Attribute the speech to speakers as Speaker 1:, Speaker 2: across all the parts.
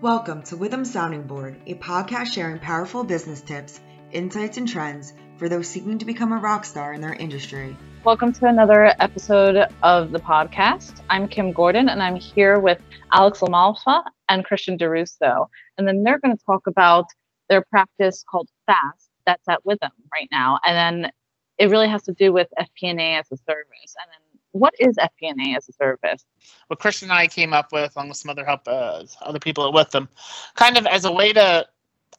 Speaker 1: Welcome to Withum Sounding Board, a podcast sharing powerful business tips, insights, and trends for those seeking to become a rock star in their industry.
Speaker 2: Welcome to another episode of the podcast. I'm Kim Gordon, and I'm here with Alex Lamalfa and Christian DeRusso. And then they're going to talk about their practice called FAST that's at Withum right now. And then it really has to do with FP&A as a service. And then what is FP&A as a service?
Speaker 3: What Christian and I came up with, along with some other help, uh, other people with them, kind of as a way to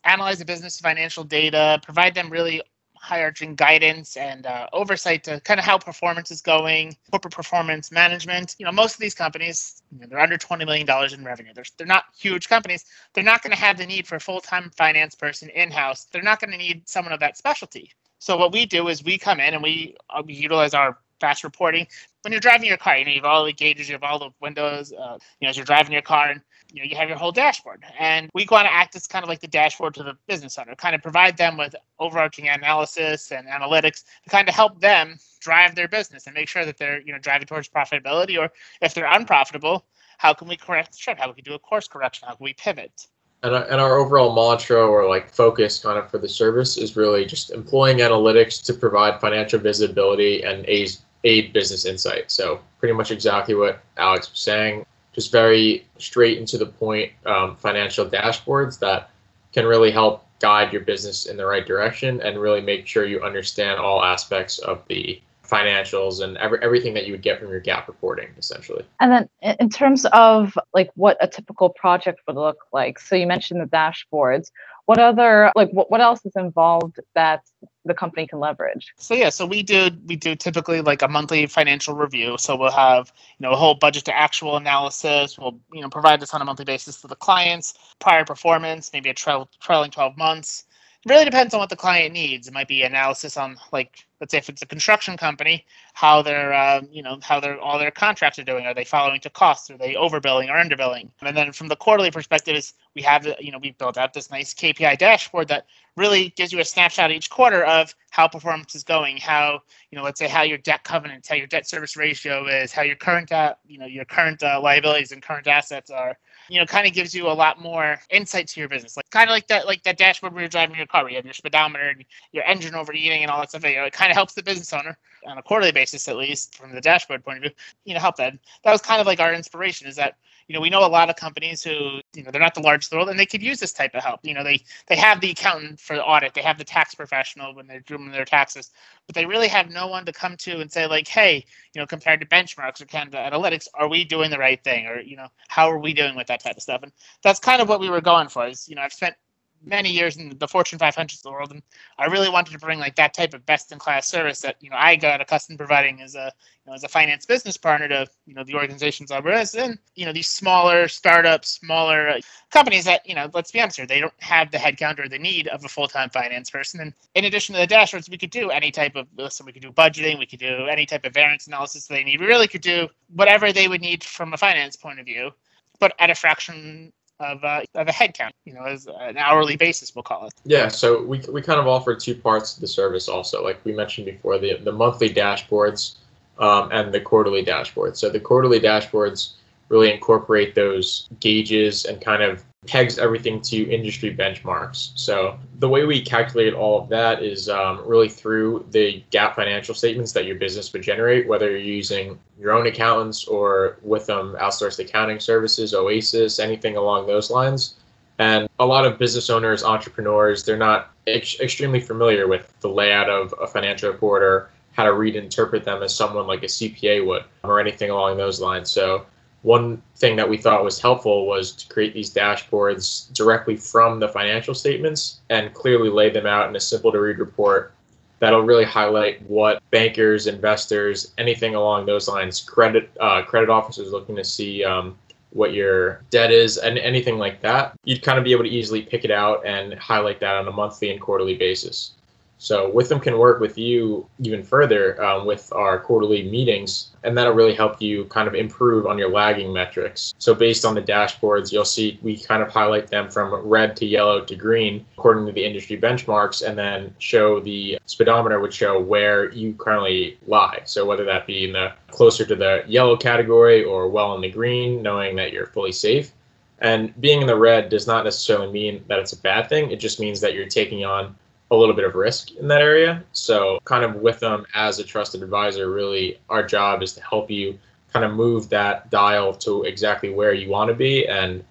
Speaker 3: analyze the business financial data, provide them really high-arching guidance and uh, oversight to kind of how performance is going, corporate performance management. You know, most of these companies, you know, they're under $20 million in revenue. They're, they're not huge companies. They're not going to have the need for a full-time finance person in-house. They're not going to need someone of that specialty. So what we do is we come in and we, uh, we utilize our fast reporting. When you're driving your car, you know, you have all the gauges, you have all the windows, uh, you know, as you're driving your car and, you know, you have your whole dashboard. And we want to act as kind of like the dashboard to the business owner, kind of provide them with overarching analysis and analytics to kind of help them drive their business and make sure that they're, you know, driving towards profitability. Or if they're unprofitable, how can we correct the ship? How can we do a course correction? How can we pivot?
Speaker 4: And, and our overall mantra or like focus kind of for the service is really just employing analytics to provide financial visibility and aid aid business insight. So pretty much exactly what Alex was saying, just very straight and to the point um, financial dashboards that can really help guide your business in the right direction and really make sure you understand all aspects of the financials and every, everything that you would get from your GAAP reporting, essentially.
Speaker 2: And then in terms of like what a typical project would look like, so you mentioned the dashboards. What other like what, what else is involved that the company can leverage?
Speaker 3: So yeah, so we do we do typically like a monthly financial review. So we'll have you know a whole budget to actual analysis. We'll you know provide this on a monthly basis to the clients, prior performance, maybe a trail, trailing twelve months it really depends on what the client needs. It might be analysis on like let's say if it's a construction company, how their uh, you know how their all their contracts are doing. Are they following to costs? Are they overbilling or underbilling? And then from the quarterly perspective, is we have you know we built out this nice KPI dashboard that really gives you a snapshot each quarter of how performance is going. How you know let's say how your debt covenants, how your debt service ratio is, how your current uh, you know your current uh, liabilities and current assets are you know, kind of gives you a lot more insight to your business. Like kind of like that, like that dashboard where you're driving your car, where you have your speedometer and your engine overheating and all that stuff. You know, it kind of helps the business owner on a quarterly basis, at least from the dashboard point of view. You know, help them. That was kind of like our inspiration. Is that you know, we know a lot of companies who, you know, they're not the largest in the world and they could use this type of help. You know, they they have the accountant for the audit, they have the tax professional when they're doing their taxes, but they really have no one to come to and say like, hey, you know, compared to benchmarks or Canada Analytics, are we doing the right thing, or you know, how are we doing with that type of stuff? And that's kind of what we were going for. Is you know, I've spent many years in the Fortune 500s of the world, and I really wanted to bring like that type of best-in-class service that you know I got accustomed to providing as a you know as a finance business partner to you know the organizations I was in. You know these smaller startups, smaller uh, companies that you know let's be honest here, they don't have the headcount or the need of a full-time finance person. And in addition to the dashboards, we could do any type of listen, we could do budgeting, we could do any type of variance analysis they need. We really could do whatever they would need from a finance point of view but at a fraction of, uh, of a headcount, you know, as an hourly basis, we'll call it.
Speaker 4: Yeah, so we, we kind of offer two parts of the service also, like we mentioned before, the, the monthly dashboards um, and the quarterly dashboards. So the quarterly dashboards really incorporate those gauges and kind of pegs everything to industry benchmarks. So the way we calculate all of that is um, really through the GAAP financial statements that your business would generate, whether you're using your own accountants or Withum outsourced accounting services, Oasis, anything along those lines. And a lot of business owners, entrepreneurs, they're not ex- extremely familiar with the layout of a financial report or how to read and interpret them as someone like a CPA would or anything along those lines. So one thing that we thought was helpful was to create these dashboards directly from the financial statements and clearly lay them out in a simple to read report that'll really highlight what bankers, investors, anything along those lines, credit uh, credit officers looking to see um, what your debt is and anything like that. You'd kind of be able to easily pick it out and highlight that on a monthly and quarterly basis. So Withum can work with you even further um, with our quarterly meetings, and that'll really help you kind of improve on your lagging metrics. So based on the dashboards, you'll see we kind of highlight them from red to yellow to green according to the industry benchmarks, and then show the speedometer would show where you currently lie. So whether that be in the closer to the yellow category or well in the green, knowing that you're fully safe. And being in the red does not necessarily mean that it's a bad thing. It just means that you're taking on a little bit of risk in that area. So, kind of Withum as a trusted advisor, really, our job is to help you kind of move that dial to exactly where you want to be and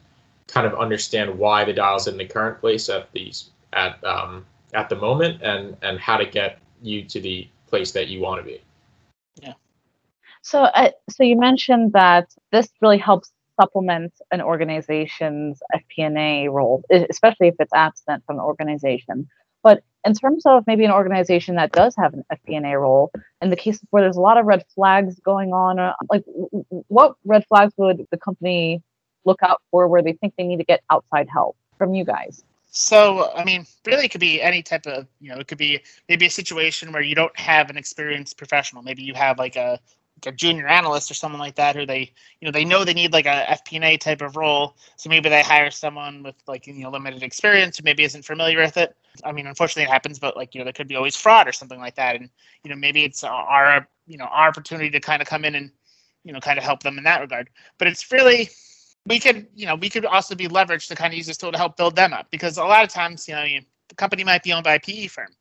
Speaker 4: kind of understand why the dial's in the current place at these at um, at the moment and and how to get you to the place that you want to be.
Speaker 3: Yeah.
Speaker 2: So, uh, so you mentioned that this really helps supplement an organization's FP&A role, especially if it's absent from the organization. But in terms of maybe an organization that does have an FP&A role, in the cases where there's a lot of red flags going on, uh, like what red flags would the company look out for where they think they need to get outside help from you guys?
Speaker 3: So, I mean, really, it could be any type of, you know, it could be maybe a situation where you don't have an experienced professional. Maybe you have like a a junior analyst or someone like that who they you know they know they need like a FP&A type of role. So maybe they hire someone with like you know limited experience who maybe isn't familiar with it. I mean unfortunately it happens but like you know there could be always fraud or something like that. And you know maybe it's our you know our opportunity to kind of come in and you know kind of help them in that regard. But it's really we could you know we could also be leveraged to kind of use this tool to help build them up because a lot of times you know you, the company might be owned by a PE firm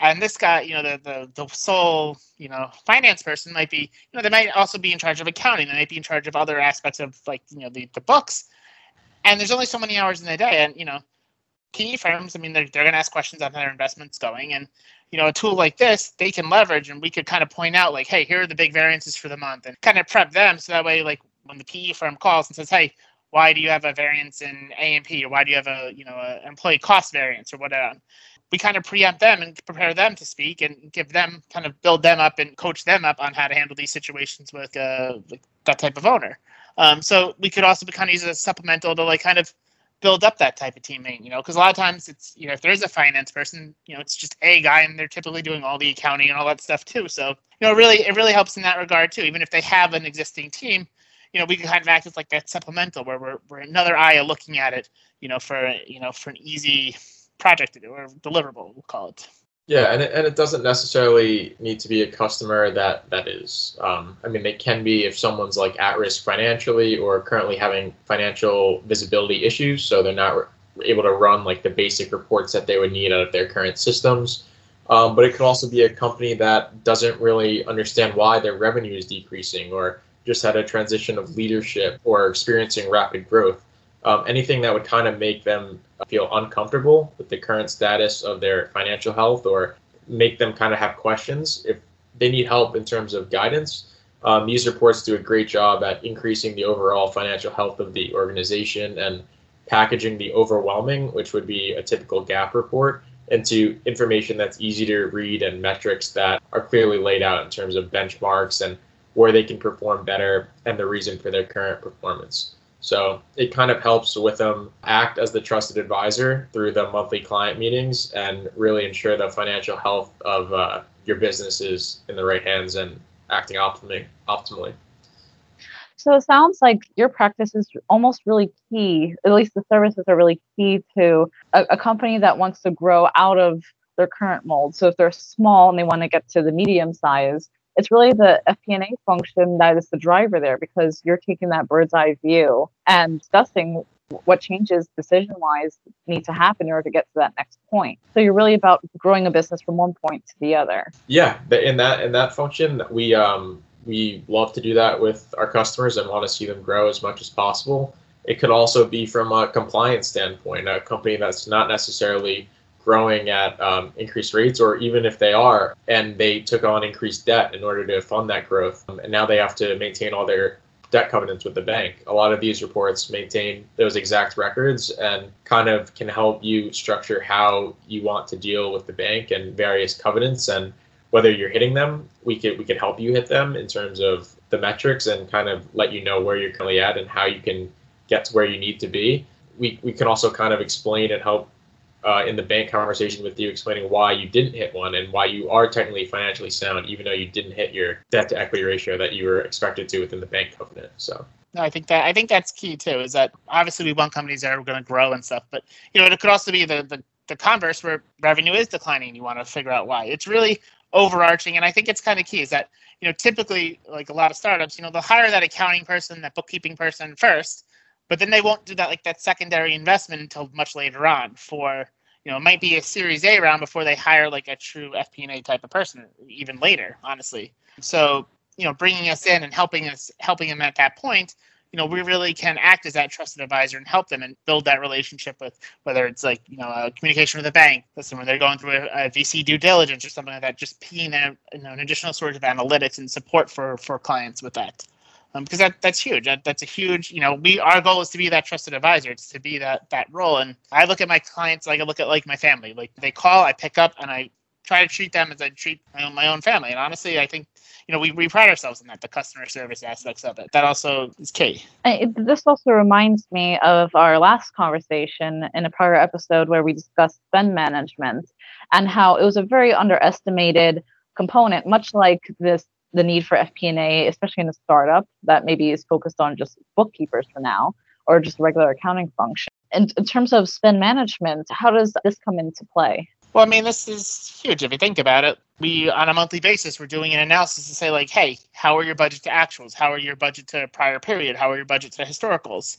Speaker 3: and this guy, you know, the, the the sole, you know, finance person might be, you know, they might also be in charge of accounting. They might be in charge of other aspects of like, you know, the, the books. And there's only so many hours in the day. And, you know, PE firms, I mean, they're, they're going to ask questions on how their investments going. And, you know, a tool like this, they can leverage and we could kind of point out like, hey, here are the big variances for the month and kind of prep them. So that way, like when the PE firm calls and says, hey, why do you have a variance in A&P or why do you have a, you know, a employee cost variance or whatever? We kind of preempt them and prepare them to speak and give them kind of build them up and coach them up on how to handle these situations with uh, that type of owner. Um, so we could also be kind of use a supplemental to like kind of build up that type of teammate, you know, because a lot of times it's, you know, if there is a finance person, you know, it's just a guy and they're typically doing all the accounting and all that stuff too. So, you know, really, it really helps in that regard too. Even if they have an existing team, you know, we can kind of act as like that supplemental where we're, we're another eye looking at it, you know, for, you know, for an easy, project to do or deliverable, we'll call it.
Speaker 4: Yeah, and it, and it doesn't necessarily need to be a customer that that is. Um, I mean, they can be if someone's like at risk financially or currently having financial visibility issues, so they're not able to run like the basic reports that they would need out of their current systems. Um, but it could also be a company that doesn't really understand why their revenue is decreasing or just had a transition of leadership or experiencing rapid growth um, anything that would kind of make them feel uncomfortable with the current status of their financial health or make them kind of have questions if they need help in terms of guidance. Um, these reports do a great job at increasing the overall financial health of the organization and packaging the overwhelming, which would be a typical GAAP report, into information that's easy to read and metrics that are clearly laid out in terms of benchmarks and where they can perform better and the reason for their current performance. So it kind of helps Withum act as the trusted advisor through the monthly client meetings and really ensure the financial health of uh, your business is in the right hands and acting optimally. optimally.
Speaker 2: So it sounds like your practice is almost really key, at least the services are really key to a, a company that wants to grow out of their current mold. So if they're small and they want to get to the medium size, it's really the FP&A function that is the driver there because you're taking that bird's eye view and discussing what changes decision wise need to happen in order to get to that next point. So you're really about growing a business from one point to the other.
Speaker 4: Yeah, in that in that function, we um, we love to do that with our customers and want to see them grow as much as possible. It could also be from a compliance standpoint, a company that's not necessarily growing at um, increased rates, or even if they are, and they took on increased debt in order to fund that growth, um, and now they have to maintain all their debt covenants with the bank. A lot of these reports maintain those exact records and kind of can help you structure how you want to deal with the bank and various covenants and whether you're hitting them. We could we can help you hit them in terms of the metrics and kind of let you know where you're currently at and how you can get to where you need to be. We, we can also kind of explain and help uh, in the bank conversation with you, explaining why you didn't hit one and why you are technically financially sound, even though you didn't hit your debt to equity ratio that you were expected to within the bank covenant. So.
Speaker 3: No, I think that I think that's key too. Is that obviously we want companies that are going to grow and stuff, but you know it could also be the, the the converse where revenue is declining. You want to figure out why. It's really overarching, and I think it's kind of key. Is that you know typically like a lot of startups, you know they'll hire that accounting person, that bookkeeping person first, but then they won't do that like that secondary investment until much later on for you know, it might be a Series A round before they hire like a true FP&A type of person, even later, honestly. So, you know, bringing us in and helping us, helping them at that point, you know, we really can act as that trusted advisor and help them and build that relationship with whether it's like, you know, a communication with a bank, listen, when they're going through a, a VC due diligence or something like that, just being a, you know, an additional source of analytics and support for for clients with that um, because that that's huge. That, that's a huge, you know, we our goal is to be that trusted advisor. It's to be that that role. And I look at my clients like I look at like my family. Like they call, I pick up, and I try to treat them as I treat my own, my own family. And honestly, I think you know we, we pride ourselves in that the customer service aspects of it. That also is key.
Speaker 2: It, this also reminds me of our last conversation in a prior episode where we discussed spend management and how it was a very underestimated component, much like this the need for FP&A, especially in a startup that maybe is focused on just bookkeepers for now or just regular accounting function. And in terms of spend management, how does this come into play?
Speaker 3: Well, I mean, this is huge if you think about it. We, on a monthly basis, we're doing an analysis to say, like, hey, how are your budget to actuals? How are your budget to prior period? How are your budget to historicals?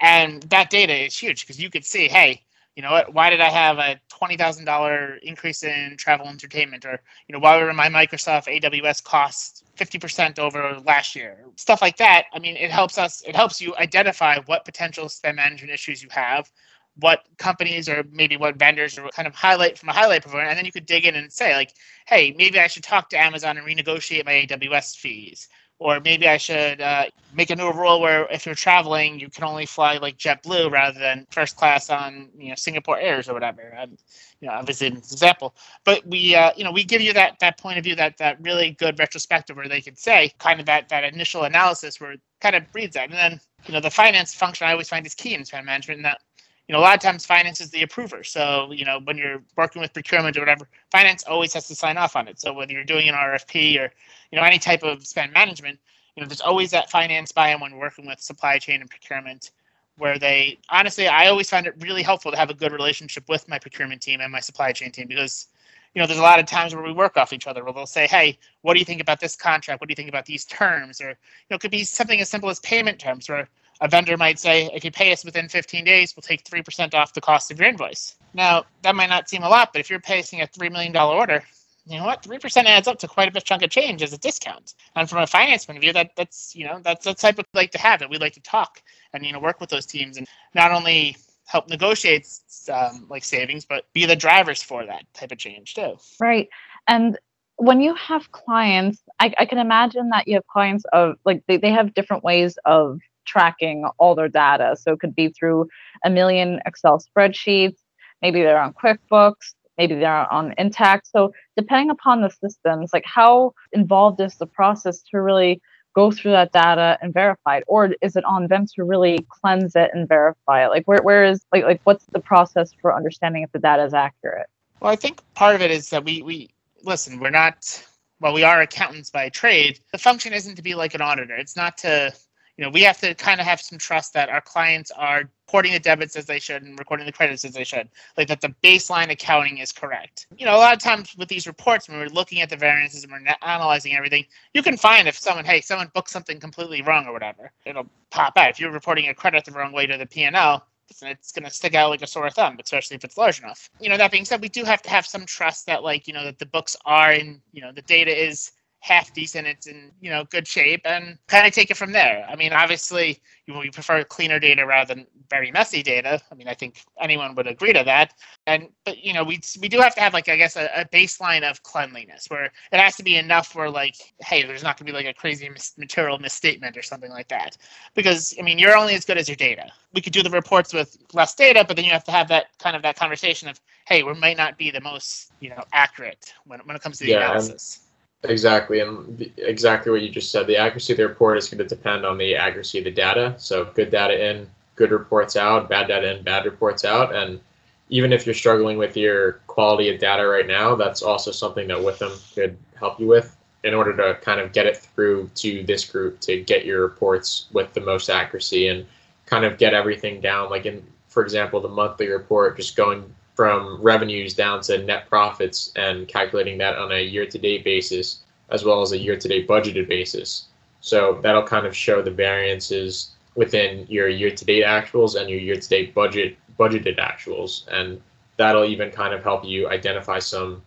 Speaker 3: And that data is huge because you could see, hey, you know why did i have a $20000 increase in travel entertainment? Or you know why were my microsoft aws costs 50% over last year? Stuff like that. I mean it helps us it helps you identify what potential spend management issues you have what companies or maybe what vendors or kind of highlight from a highlight provider and then you could dig in and say like hey maybe i should talk to amazon and renegotiate my aws fees or maybe I should uh, make a new rule where if you're traveling, you can only fly like JetBlue rather than first class on you know Singapore Airs or whatever. Um, you know, obviously an example, but we uh, you know we give you that that point of view that that really good retrospective where they could say kind of that that initial analysis where it kind of breeds that, and then you know the finance function I always find is key in spend management, and that you know, a lot of times finance is the approver. So, you know, when you're working with procurement or whatever, finance always has to sign off on it. So whether you're doing an RFP or, you know, any type of spend management, you know, there's always that finance buy-in when working with supply chain and procurement where they honestly I always find it really helpful to have a good relationship with my procurement team and my supply chain team because you know, there's a lot of times where we work off each other where they'll say, Hey, what do you think about this contract? What do you think about these terms? Or, you know, it could be something as simple as payment terms where a vendor might say, if you pay us within 15 days, we'll take 3% off the cost of your invoice. Now, that might not seem a lot, but if you're placing a $3 million order, you know what? 3% adds up to quite a bit chunk of change as a discount. And from a finance point of view, that that's, you know, that's the type of like to have it. We like to talk and, you know, work with those teams and not only help negotiate um, like savings, but be the drivers for that type of change too.
Speaker 2: Right. And when you have clients, I, I can imagine that you have clients of like they, they have different ways of tracking all their data. So it could be through a million Excel spreadsheets, maybe they're on QuickBooks, maybe they're on Intacct. So depending upon the systems, like how involved is the process to really go through that data and verify it? Or is it on them to really cleanse it and verify it? Like where, where is like like what's the process for understanding if the data is accurate?
Speaker 3: Well i think part of it is that we we listen we're not well we are accountants by trade. The function isn't to be like an auditor. It's not to you know, we have to kind of have some trust that our clients are recording the debits as they should and recording the credits as they should. Like that the baseline accounting is correct. You know, a lot of times with these reports, when we're looking at the variances and we're analyzing everything, you can find if someone, hey, someone booked something completely wrong or whatever, it'll pop out. If you're reporting a credit the wrong way to the P&L, it's going to stick out like a sore thumb, especially if it's large enough. You know, that being said, we do have to have some trust that, like, you know, that the books are in, you know, the data is half decent, it's in you know good shape, and kind of take it from there. I mean, obviously, you know, we prefer cleaner data rather than very messy data. I mean, I think anyone would agree to that. And but you know, we we do have to have like I guess a, a baseline of cleanliness where it has to be enough where like, hey, there's not going to be like a crazy mis- material misstatement or something like that. Because I mean, you're only as good as your data. We could do the reports with less data, but then you have to have that kind of that conversation of, hey, we might not be the most you know accurate when when it comes to the yeah, analysis.
Speaker 4: Exactly, and exactly what you just said. The accuracy of the report is going to depend on the accuracy of the data. So good data in, good reports out. Bad data in, bad reports out. And even if you're struggling with your quality of data right now, that's also something that Withum could help you with in order to kind of get it through to this group to get your reports with the most accuracy and kind of get everything down. Like in, for example, the monthly report, just going from revenues down to net profits and calculating that on a year to date basis as well as a year to date budgeted basis. So that'll kind of show the variances within your year-to-date actuals and your year-to-date budget budgeted actuals, and that'll even kind of help you identify some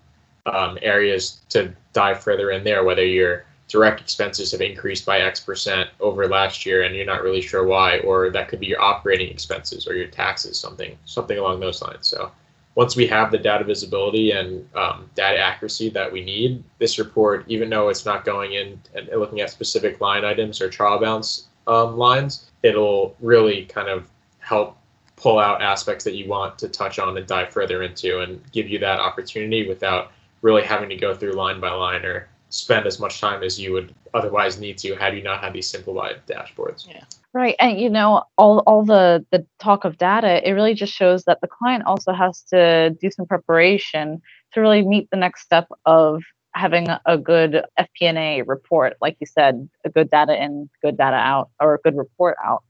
Speaker 4: um, areas to dive further in there, whether your direct expenses have increased by X percent over last year and you're not really sure why, or that could be your operating expenses or your taxes, something something along those lines. So once we have the data visibility and um, data accuracy that we need, this report, even though it's not going in and looking at specific line items or trial balance um, lines, it'll really kind of help pull out aspects that you want to touch on and dive further into and give you that opportunity without really having to go through line by line or spend as much time as you would otherwise need to had you not had these simplified dashboards.
Speaker 3: Yeah.
Speaker 2: Right. And you know, all all the the talk of data, it really just shows that the client also has to do some preparation to really meet the next step of having a good FP&A report, like you said, a good data in, good data out, or a good report out.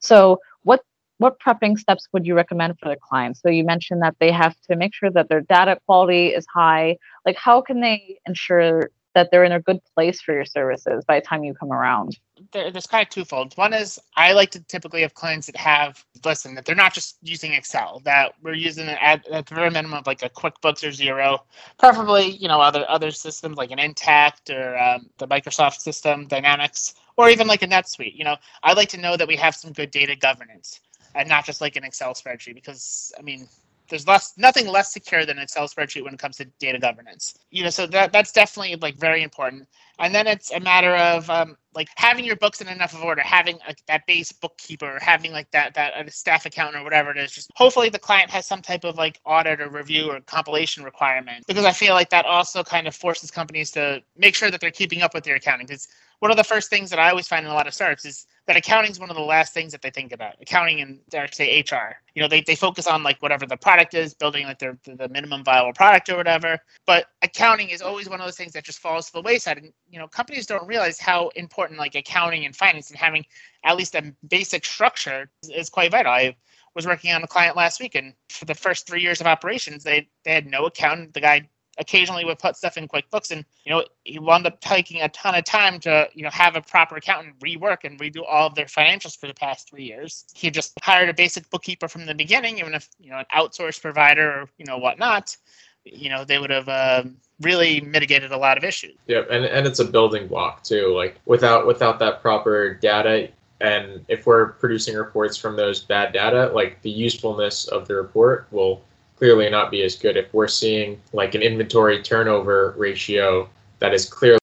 Speaker 2: So, what what prepping steps would you recommend for the client? So you mentioned that they have to make sure that their data quality is high. Like, how can they ensure that they're in a good place for your services by the time you come around?
Speaker 3: There, there's kind of twofold. One is I like to typically have clients that have listen that they're not just using Excel, that we're using it at, at the very minimum of like a QuickBooks or Xero, preferably you know other other systems like an Intacct or um, the Microsoft system, Dynamics, or even like a NetSuite. You know, I like to know that we have some good data governance and not just like an Excel spreadsheet because I mean there's less nothing less secure than an Excel spreadsheet when it comes to data governance. You know, so that that's definitely like very important. And then it's a matter of um, like having your books in enough of order, having like, that base bookkeeper, having like that that uh, staff accountant or whatever it is. Just hopefully the client has some type of like audit or review or compilation requirement because I feel like that also kind of forces companies to make sure that they're keeping up with their accounting. Because one of the first things that I always find in a lot of startups is that accounting is one of the last things that they think about. Accounting and dare say HR. You know, they, they focus on like whatever the product is, building like their the minimum viable product or whatever. But accounting is always one of those things that just falls to the wayside. And you know, companies don't realize how important like accounting and finance and having at least a basic structure is, is quite vital. I was working on a client last week, and for the first three years of operations, they they had no accountant. The guy occasionally would put stuff in QuickBooks, and you know he wound up taking a ton of time to you know have a proper accountant rework and redo all of their financials for the past three years. He just hired a basic bookkeeper from the beginning, even if you know an outsourced provider or you know whatnot. You know they would have um, really mitigated a lot of issues.
Speaker 4: Yeah, and and it's a building block too. Like without without that proper data. And if we're producing reports from those bad data, like the usefulness of the report will clearly not be as good if we're seeing like an inventory turnover ratio that is clearly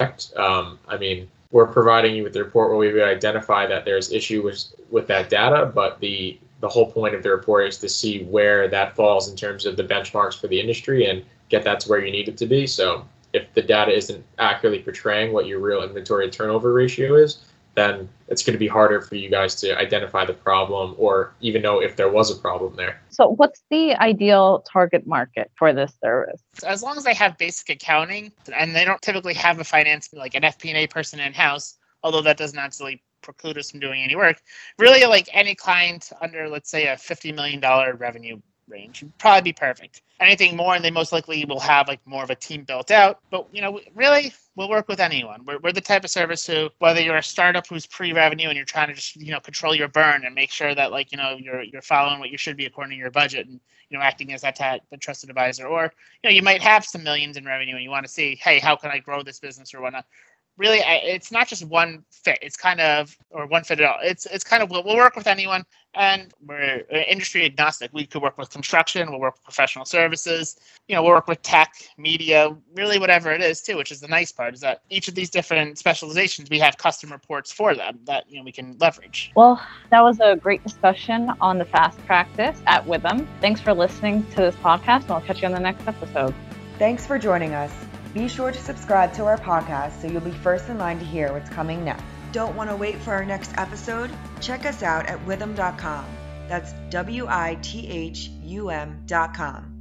Speaker 4: correct. Um, I mean, we're providing you with the report where we identify that there's issue with, with that data, but the the whole point of the report is to see where that falls in terms of the benchmarks for the industry and get that to where you need it to be. So if the data isn't accurately portraying what your real inventory turnover ratio is, then it's going to be harder for you guys to identify the problem or even know if there was a problem there.
Speaker 2: So, what's the ideal target market for this service?
Speaker 3: As long as they have basic accounting and they don't typically have a finance, like an FP&A person in house, although that doesn't actually preclude us from doing any work. Really, like any client under, let's say, a $50 million revenue range would probably be perfect. Anything more, and they most likely will have like more of a team built out. But you know, really, we'll work with anyone. We're, we're the type of service who, whether you're a startup who's pre-revenue and you're trying to just you know control your burn and make sure that like you know you're you're following what you should be according to your budget and you know acting as that t- the trusted advisor, or you know you might have some millions in revenue and you want to see, hey, how can I grow this business or whatnot really it's not just one fit. It's kind of or one fit at all. It's it's kind of we'll, we'll work with anyone and we're industry agnostic. We could work with construction we'll work with professional services you know we'll work with tech media really whatever it is too which is the nice part is that each of these different specializations we have custom reports for them that you know we can leverage.
Speaker 2: Well that was a great discussion on the fast practice at Withum thanks for listening to this podcast and i'll catch you on the next episode.
Speaker 1: Thanks for joining us be sure to subscribe to our podcast so you'll be first in line to hear what's coming next. Don't want to wait for our next episode? Check us out at withum.com. That's W I T H U M.com.